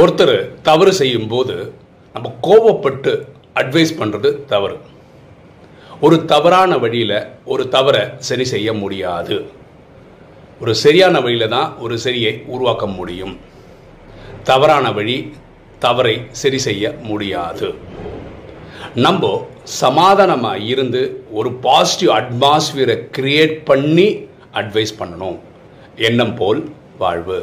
ஒருத்தர் தவறு செய்யும்போது நம்ம கோபப்பட்டு அட்வைஸ் பண்ணுறது தவறு. ஒரு தவறான வழியில் ஒரு தவறை சரி செய்ய முடியாது. ஒரு சரியான வழியில் தான் ஒரு சரியை உருவாக்க முடியும். தவறான வழி தவறை சரி செய்ய முடியாது. நம்ம சமாதானமாக இருந்து ஒரு பாசிட்டிவ் அட்மாஸ்பியரை கிரியேட் பண்ணி அட்வைஸ் பண்ணணும். எண்ணம் போல் வாழ்வு.